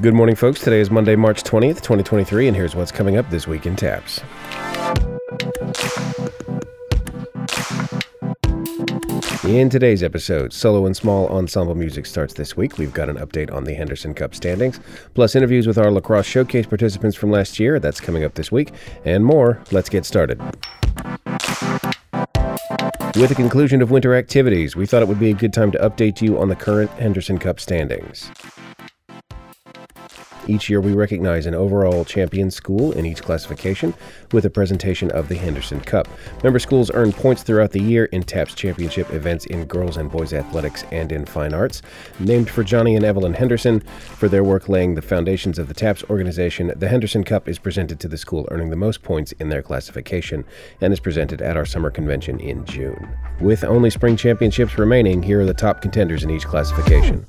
Good morning, folks. Today is Monday, March 20th, 2023, and here's what's coming up this week in TAPPS. In today's episode, solo and small ensemble music starts this week. We've got an update on the Henderson Cup standings, plus interviews with our lacrosse showcase participants from last year. That's coming up this week, and more. Let's get started. With the conclusion of winter activities, we thought it would be a good time to update you on the current Henderson Cup standings. Each year, we recognize an overall champion school in each classification with a presentation of the Henderson Cup. Member schools earn points throughout the year in TAPPS championship events in girls and boys athletics and in fine arts. Named for Johnny and Evelyn Henderson for their work laying the foundations of the TAPPS organization, the Henderson Cup is presented to the school earning the most points in their classification and is presented at our summer convention in June. With only spring championships remaining, here are the top contenders in each classification.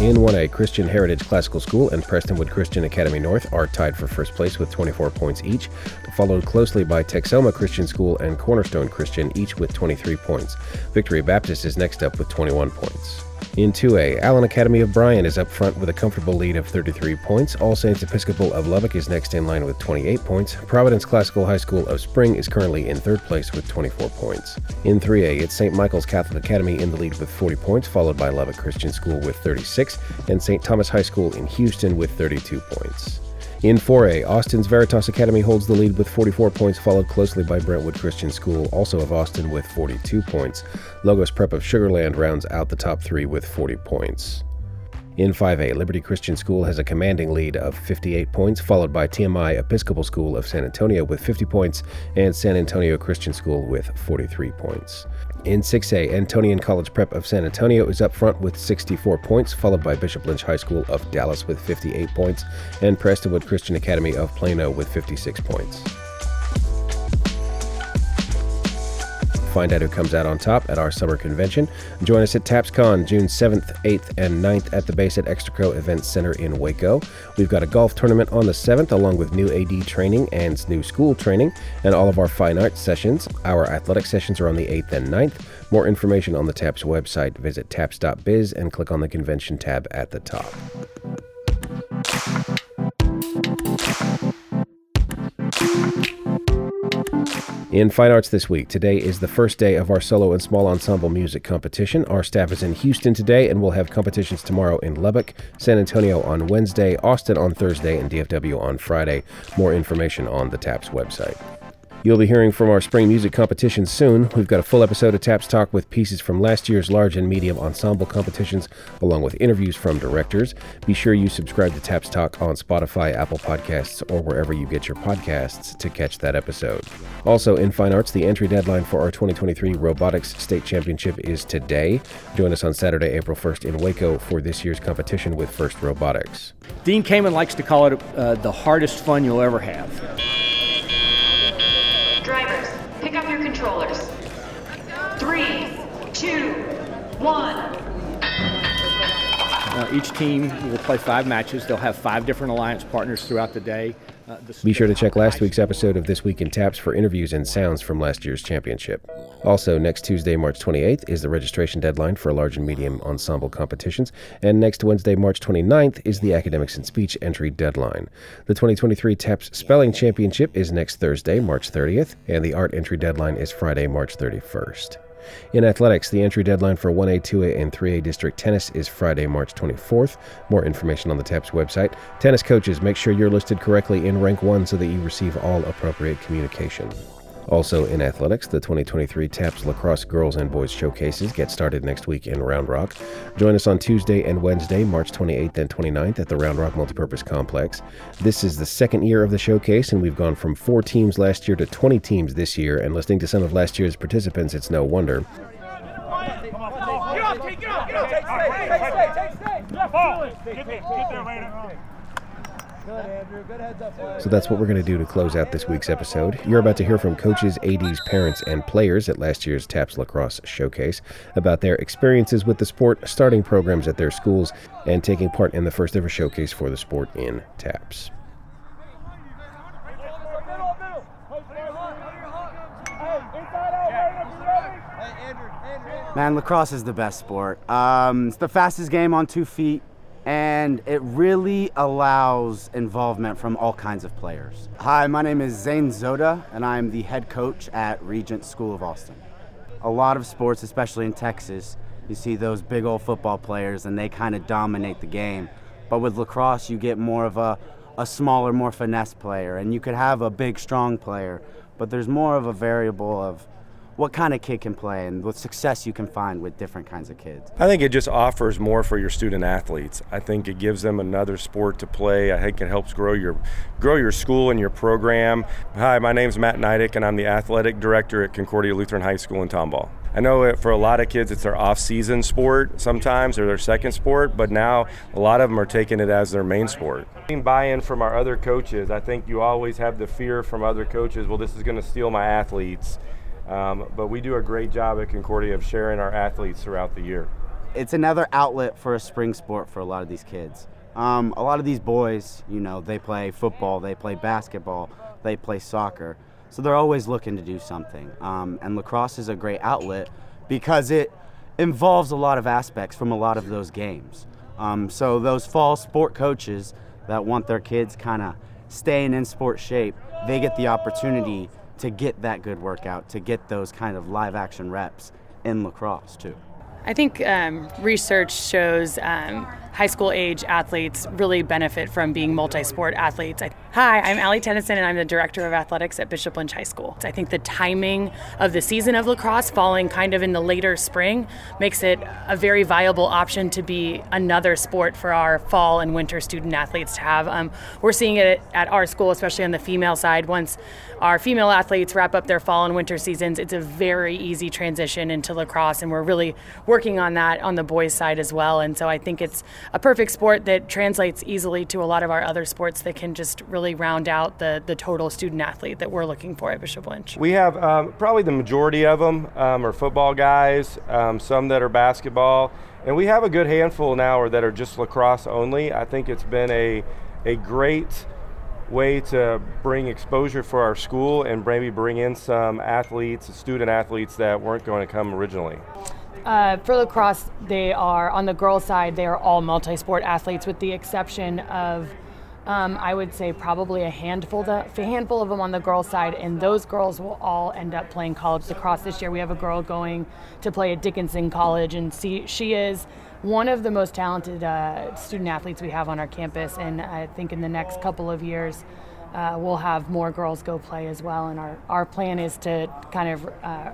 In 1A, Christian Heritage Classical School and Prestonwood Christian Academy North are tied for first place with 24 points each, followed closely by Texoma Christian School and Cornerstone Christian, each with 23 points. Victory Baptist is next up with 21 points. In 2A, Allen Academy of Bryan is up front with a comfortable lead of 33 points. All Saints Episcopal of Lubbock is next in line with 28 points. Providence Classical High School of Spring is currently in third place with 24 points. In 3A, it's St. Michael's Catholic Academy in the lead with 40 points, followed by Lubbock Christian School with 36, and St. Thomas High School in Houston with 32 points. In 4A, Austin's Veritas Academy holds the lead with 44 points, followed closely by Brentwood Christian School, also of Austin, with 42 points. Logos Prep of Sugarland rounds out the top three with 40 points. In 5A, Liberty Christian School has a commanding lead of 58 points, followed by TMI Episcopal School of San Antonio with 50 points and San Antonio Christian School with 43 points. In 6A, Antonian College Prep of San Antonio is up front with 64 points, followed by Bishop Lynch High School of Dallas with 58 points, and Prestonwood Christian Academy of Plano with 56 points. Find out who comes out on top at our summer convention. Join us at TAPPSCon June 7th, 8th, and 9th at the base at Extraco Event Center in Waco. We've got a golf tournament on the 7th, along with new AD training and new school training, and all of our fine arts sessions. Our athletic sessions are on the 8th and 9th. More information on the TAPPS website. Visit tapps.biz and click on the convention tab at the top. In Fine Arts this week, today is the first day of our solo and small ensemble music competition. Our staff is in Houston today, and we'll have competitions tomorrow in Lubbock, San Antonio on Wednesday, Austin on Thursday, and DFW on Friday. More information on the TAPPS website. You'll be hearing from our spring music competition soon. We've got a full episode of TAPPS Talk with pieces from last year's large and medium ensemble competitions, along with interviews from directors. Be sure you subscribe to TAPPS Talk on Spotify, Apple Podcasts, or wherever you get your podcasts to catch that episode. Also, in Fine Arts, the entry deadline for our 2023 Robotics State Championship is today. Join us on Saturday, April 1st in Waco for this year's competition with First Robotics. Dean Kamen likes to call it uh, the hardest fun you'll ever have. Drivers, pick up your controllers. Three, two, one. Uh, each team will play five matches. They'll have five different alliance partners throughout the day. Uh, the Be sure to check last week's episode of This Week in TAPPS for interviews and sounds from last year's championship. Also, next Tuesday, March 28th, is the registration deadline for large and medium ensemble competitions, and next Wednesday, March 29th, is the academics and speech entry deadline. The 2023 TAPPS Spelling Championship is next Thursday, March 30th, and the art entry deadline is Friday, March 31st. In athletics, the entry deadline for 1A, 2A, and 3A district tennis is Friday, March 24th. More information on the TAPPS website. Tennis coaches, make sure you're listed correctly in rank 1 so that you receive all appropriate communication. Also in athletics, the 2023 TAPPS Lacrosse Girls and Boys Showcases get started next week in Round Rock. Join us on Tuesday and Wednesday, March 28th and 29th at the Round Rock Multipurpose Complex. This is the second year of the showcase, and we've gone from four teams last year to 20 teams this year. And listening to some of last year's participants, it's no wonder. So that's what we're going to do to close out this week's episode. You're about to hear from coaches, ADs, parents, and players at last year's TAPPS Lacrosse Showcase about their experiences with the sport, starting programs at their schools, and taking part in the first ever showcase for the sport in TAPPS. Man, lacrosse is the best sport. Um, it's the fastest game on two feet, and it really allows involvement from all kinds of players. Hi, my name is Zane Zoda, and I'm the head coach at Regent School of Austin. A lot of sports, especially in Texas, you see those big old football players, and they kind of dominate the game. But with lacrosse, you get more of a, a smaller, more finesse player, and you could have a big, strong player, but there's more of a variable of what kind of kid can play and what success you can find with different kinds of kids. I think it just offers more for your student athletes. I think it gives them another sport to play. I think it helps grow your grow your school and your program. Hi, my name is Matt Neidick and I'm the athletic director at Concordia Lutheran High School in Tomball. I know for a lot of kids it's their off-season sport sometimes or their second sport, but now a lot of them are taking it as their main sport. Buy-in from our other coaches. I think you always have the fear from other coaches, well this is going to steal my athletes. Um, but we do a great job at Concordia of sharing our athletes throughout the year. It's another outlet for a spring sport for a lot of these kids. Um, a lot of these boys, you know, they play football, they play basketball, they play soccer. So they're always looking to do something. Um, and lacrosse is a great outlet because it involves a lot of aspects from a lot of those games. Um, so those fall sport coaches that want their kids kind of staying in sport shape, they get the opportunity to get that good workout, to get those kind of live action reps in lacrosse too. I think um, research shows um, high school age athletes really benefit from being multi sport athletes. Hi, I'm Allie Tennyson, and I'm the Director of Athletics at Bishop Lynch High School. I think the timing of the season of lacrosse falling kind of in the later spring makes it a very viable option to be another sport for our fall and winter student athletes to have. Um, we're seeing it at our school, especially on the female side. Once our female athletes wrap up their fall and winter seasons, it's a very easy transition into lacrosse, and we're really working on that on the boys' side as well. And so I think it's a perfect sport that translates easily to a lot of our other sports that can just really round out the, the total student athlete that we're looking for at Bishop Lynch. We have um, probably the majority of them um, are football guys, um, some that are basketball, and we have a good handful now that are just lacrosse only. I think it's been a, a great way to bring exposure for our school and maybe bring in some athletes, student athletes that weren't going to come originally. Uh, for lacrosse, they are on the girls' side. They are all multi-sport athletes, with the exception of, um, I would say, probably a handful, the, a handful of them on the girls' side, and those girls will all end up playing college lacrosse this year. We have a girl going to play at Dickinson College, and see, she is one of the most talented uh, student athletes we have on our campus. And I think in the next couple of years. Uh, we'll have more girls go play as well, and our, our plan is to kind of uh,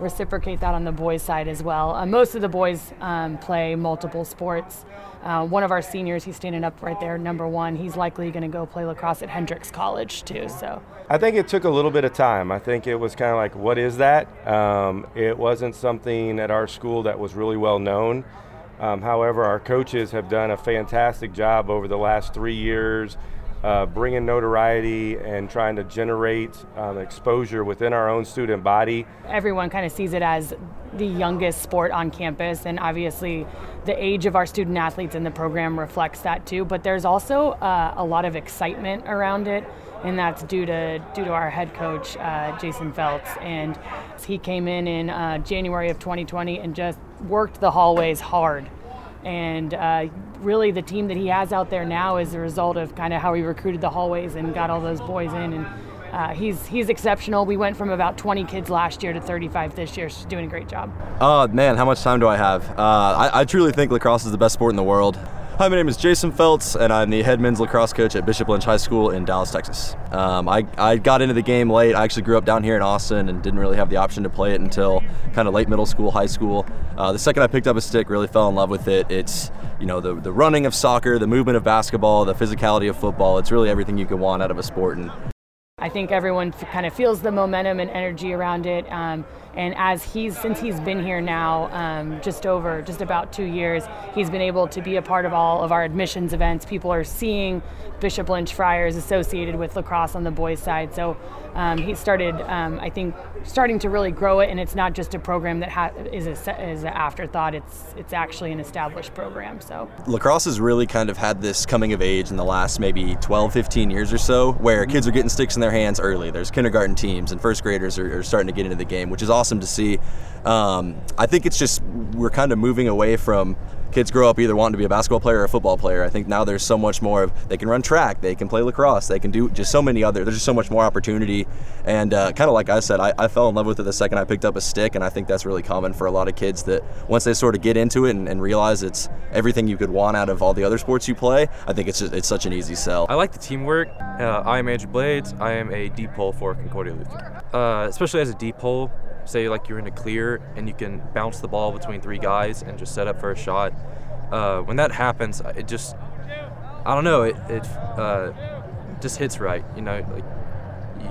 reciprocate that on the boys' side as well. Uh, most of the boys um, play multiple sports. Uh, one of our seniors, he's standing up right there, number one. He's likely going to go play lacrosse at Hendrix College too. So I think it took a little bit of time. I think it was kind of like, what is that? Um, it wasn't something at our school that was really well known. Um, however, our coaches have done a fantastic job over the last three years uh, bringing notoriety and trying to generate um, exposure within our own student body. Everyone kind of sees it as the youngest sport on campus, and obviously the age of our student athletes in the program reflects that too. But there's also uh, a lot of excitement around it. And that's due to due to our head coach uh, Jason Feltz, and he came in in uh, January of 2020 and just worked the hallways hard and uh, really, the team that he has out there now is a result of kind of how he recruited the hallways and got all those boys in. And uh, he's he's exceptional. We went from about 20 kids last year to 35 this year. She's doing a great job. Oh man, how much time do I have? Uh, I, I truly think lacrosse is the best sport in the world. Hi, my name is Jason Feltz, and I'm the head men's lacrosse coach at Bishop Lynch High School in Dallas, Texas. Um, I, I got into the game late. I actually grew up down here in Austin and didn't really have the option to play it until kind of late middle school, high school. Uh, the second I picked up a stick, really fell in love with it. It's you know the the running of soccer, the movement of basketball, the physicality of football. It's really everything you can want out of a sport, and I think everyone kind of feels the momentum and energy around it. Um, and as he's since he's been here now um, just over just about two years he's been able to be a part of all of our admissions events people are seeing bishop lynch friars associated with lacrosse on the boys side so um, he started um, i think starting to really grow it and it's not just a program that ha- is, a, is an afterthought. It's it's actually an established program so. Lacrosse has really kind of had this coming of age in the last maybe 12 15 years or so where kids are getting sticks in their hands early. There's kindergarten teams and first graders are, are starting to get into the game which is awesome awesome to see. Um, I think it's just we're kind of moving away from kids grow up either wanting to be a basketball player or a football player. I think now there's so much more of they can run track, they can play lacrosse, they can do just so many other. There's just so much more opportunity, and uh, kind of like I said, I, I, fell in love with it the second I picked up a stick, and I think that's really common for a lot of kids that once they sort of get into it and, and realize it's everything you could want out of all the other sports you play. I think it's just, it's such an easy sell. I like the teamwork. Uh, I am Andrew Blades. I am a deep pole for Concordia Lutheran. Uh, especially as a deep pole, say like you're in a clear and you can bounce the ball between three guys and just set up for a shot. Uh, when that happens, it just I don't know it it uh, just hits right. You know, like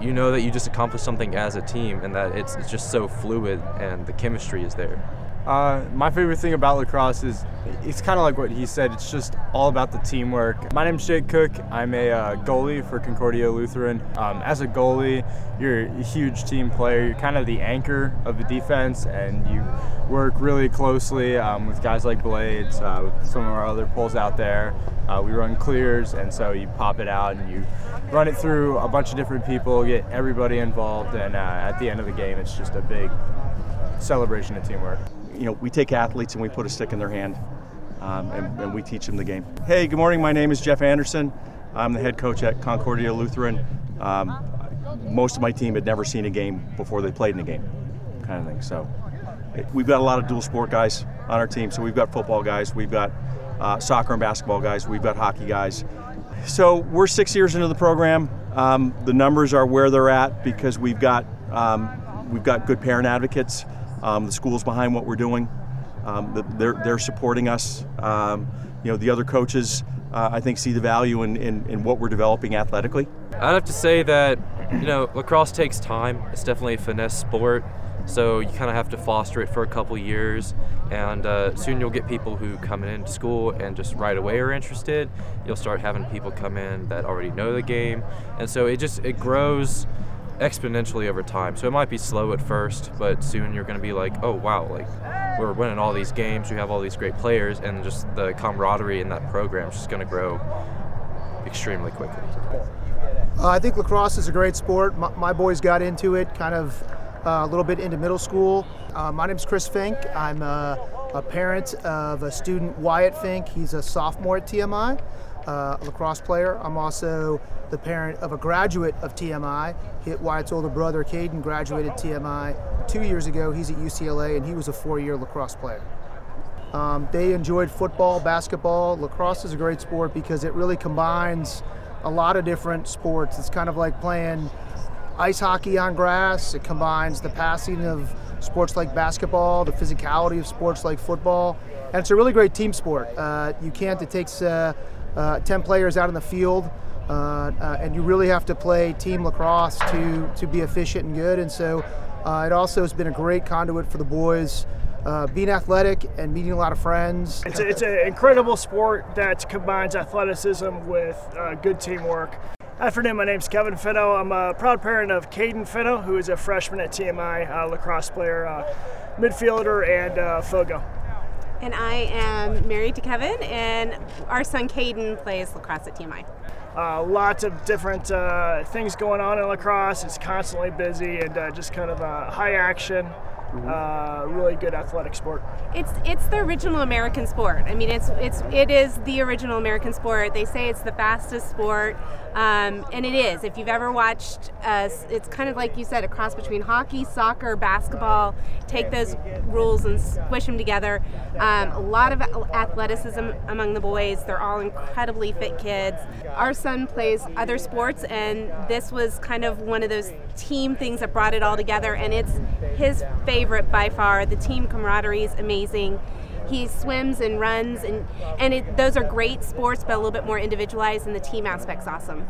you know that you just accomplished something as a team and that it's, it's just so fluid and the chemistry is there. Uh, my favorite thing about lacrosse is it's kind of like what he said. It's just all about the teamwork. My name's Jake Cook. I'm a uh, goalie for Concordia Lutheran. Um, as a goalie, you're a huge team player. You're kind of the anchor of the defense, and you work really closely um, with guys like Blades, uh, with some of our other pulls out there. Uh, we run clears, and so you pop it out and you run it through a bunch of different people, get everybody involved, and uh, at the end of the game, it's just a big celebration of teamwork you know, we take athletes and we put a stick in their hand um, and, and, we teach them the game. Hey, good morning. My name is Jeff Anderson. I'm the head coach at Concordia Lutheran. Um, most of my team had never seen a game before they played in a game, kind of thing. So we've got a lot of dual sport guys on our team. So we've got football guys, we've got uh, soccer and basketball guys, we've got hockey guys. So we're six years into the program. Um, the numbers are where they're at because we've got um, we've got good parent advocates. Um, the school's behind what we're doing. Um, they're, they're supporting us. Um, you know, the other coaches, uh, I think, see the value in, in, in, what we're developing athletically. I'd have to say that, you know, lacrosse takes time. It's definitely a finesse sport. So you kind of have to foster it for a couple years, and uh, soon you'll get people who come into school and just right away are interested. You'll start having people come in that already know the game, and so it just it grows exponentially over time. So it might be slow at first, but soon you're going to be like, oh wow, like we're winning all these games, we have all these great players, and just the camaraderie in that program is just going to grow extremely quickly. Uh, I think lacrosse is a great sport. My, my boys got into it kind of uh, a little bit into middle school. Uh, my is Chris Fink. I'm a, a parent of a student, Wyatt Fink. He's a sophomore at TMI uh, a lacrosse player. I'm also the parent of a graduate of TMI. Wyatt's older brother, Caden, graduated TMI two years ago. He's at UCLA and he was a four year lacrosse player. Um, they enjoyed football, basketball. Lacrosse is a great sport because it really combines a lot of different sports. It's kind of like playing ice hockey on grass, it combines the passing of sports like basketball, the physicality of sports like football, and it's a really great team sport. Uh, you can't, it takes uh, uh, 10 players out in the field. Uh, uh, and you really have to play team lacrosse to, to be efficient and good. And so uh, it also has been a great conduit for the boys. Uh, being athletic and meeting a lot of friends. It's, a, it's an incredible sport that combines athleticism with uh, good teamwork. Afternoon, my name's Kevin Fitto. I'm a proud parent of Caden Fitto, who is a freshman at TMI, lacrosse player, midfielder, and Fogo. And I am married to Kevin, and our son Caden plays lacrosse at TMI. Uh, lots of different uh, things going on in lacrosse. It's constantly busy and uh, just kind of a high action, uh, really good athletic sport. It's it's the original American sport. I mean, it's it's it is the original American sport. They say it's the fastest sport, um, and it is. If you've ever watched, uh, it's kind of like you said, a cross between hockey, soccer, basketball. Take those rules and squish them together. Um, a lot of athleticism among the boys. They're all incredibly fit kids. Our son plays other sports, and this was kind of one of those team things that brought it all together. And it's his favorite by far. The team camaraderie is amazing he swims and runs and and it, those are great sports but a little bit more individualized and the team aspect's awesome.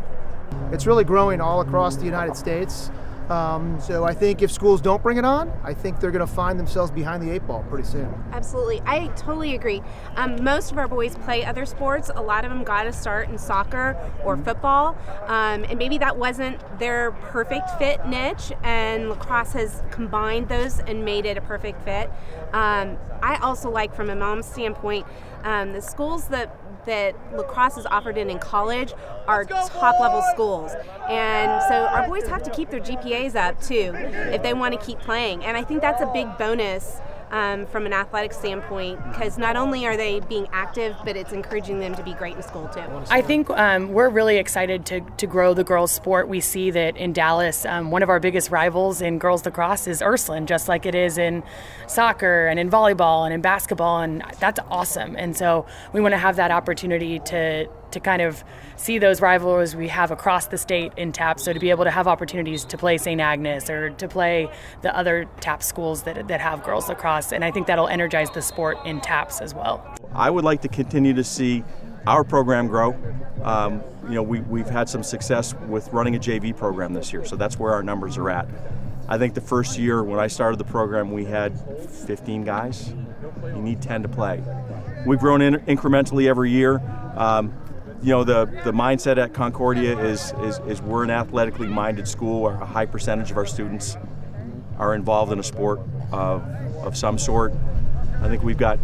It's really growing all across the united states um, so I think if schools don't bring it on, I think they're going to find themselves behind the eight ball pretty soon. Absolutely, I totally agree. Um, most of our boys play other sports. A lot of them got to start in soccer or football, um, and maybe that wasn't their perfect fit niche. And lacrosse has combined those and made it a perfect fit. Um, I also like, from a mom's standpoint, um, the schools that that lacrosse is offered in in college are top level schools. And so our boys have to keep their GPAs up too if they want to keep playing. And I think that's a big bonus um, from an athletic standpoint because not only are they being active, but it's encouraging them to be great in school too. I think um, we're really excited to, to grow the girls' sport. We see that in Dallas, um, one of our biggest rivals in girls lacrosse is Ursuline, just like it is in soccer and in volleyball and in basketball, and that's awesome. And so we want to have that opportunity to to kind of see those rivalries we have across the state in TAP. So to be able to have opportunities to play St. Agnes or to play the other TAP schools that, that have girls lacrosse. And I think that'll energize the sport in TAPPS as well. I would like to continue to see our program grow. Um, you know, we, we've had some success with running a JV program this year, so that's where our numbers are at. I think the first year when I started the program, we had 15 guys. You need 10 to play. We've grown in, incrementally every year. Um, you know the the mindset at Concordia is, is is we're an athletically minded school where a high percentage of our students are involved in a sport of of some sort. I think we've got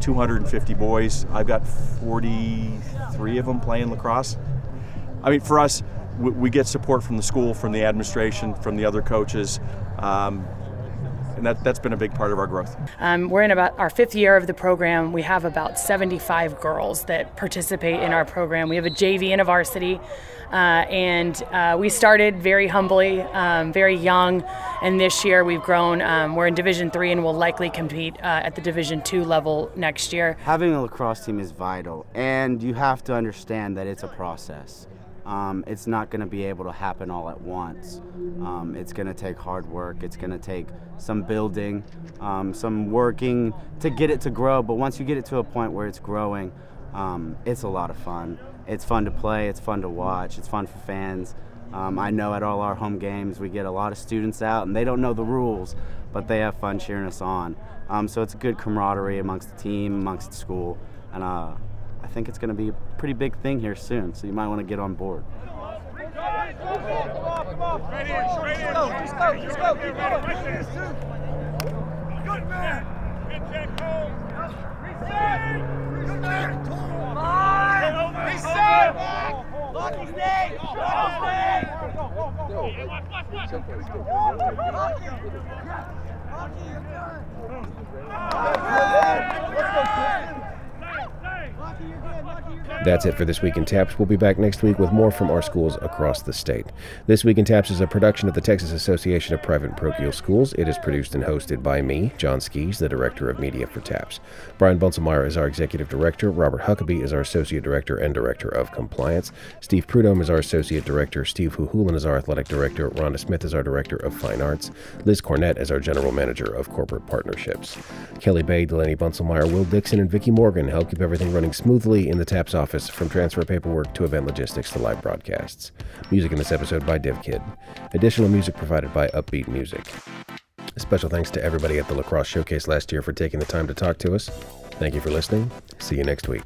250 boys. I've got 43 of them playing lacrosse. I mean, for us, we, we get support from the school, from the administration, from the other coaches. Um, and that, that's been a big part of our growth. Um, we're in about our fifth year of the program. We have about 75 girls that participate in our program. We have a JV and a varsity. Uh, and uh, we started very humbly, um, very young, and this year we've grown. Um, we're in Division Three, and will likely compete uh, at the Division Two level next year. Having a lacrosse team is vital, and you have to understand that it's a process. Um, it's not going to be able to happen all at once. Um, it's going to take hard work. It's going to take some building, um, some working to get it to grow. But once you get it to a point where it's growing, um, it's a lot of fun. It's fun to play. It's fun to watch. It's fun for fans. Um, I know at all our home games we get a lot of students out and they don't know the rules, but they have fun cheering us on. Um, so it's a good camaraderie amongst the team, amongst the school, and uh, I think it's going to be a pretty big thing here soon, so you might want to get on board. That's it for this week in TAPPS. We'll be back next week with more from our schools across the state. This Week in TAPPS is a production of the Texas Association of Private Parochial Schools. It is produced and hosted by me, John Skies, the Director of Media for TAPPS. Brian Bunselmeyer is our Executive Director. Robert Huckabee is our Associate Director and Director of Compliance. Steve Prudhomme is our Associate Director. Steve Huhulan is our Athletic Director. Rhonda Smith is our Director of Fine Arts. Liz Cornett is our General Manager of Corporate Partnerships. Kelly Bay, Delaney Bunselmeyer, Will Dixon, and Vicki Morgan help keep everything running smoothly in the TAPPS office from transfer paperwork to event logistics to live broadcasts. Music in this episode by DevKid. Additional music provided by Uppbeat Music. A Special thanks to everybody at the Lacrosse Showcase last year for taking the time to talk to us. Thank you for listening. See you next week.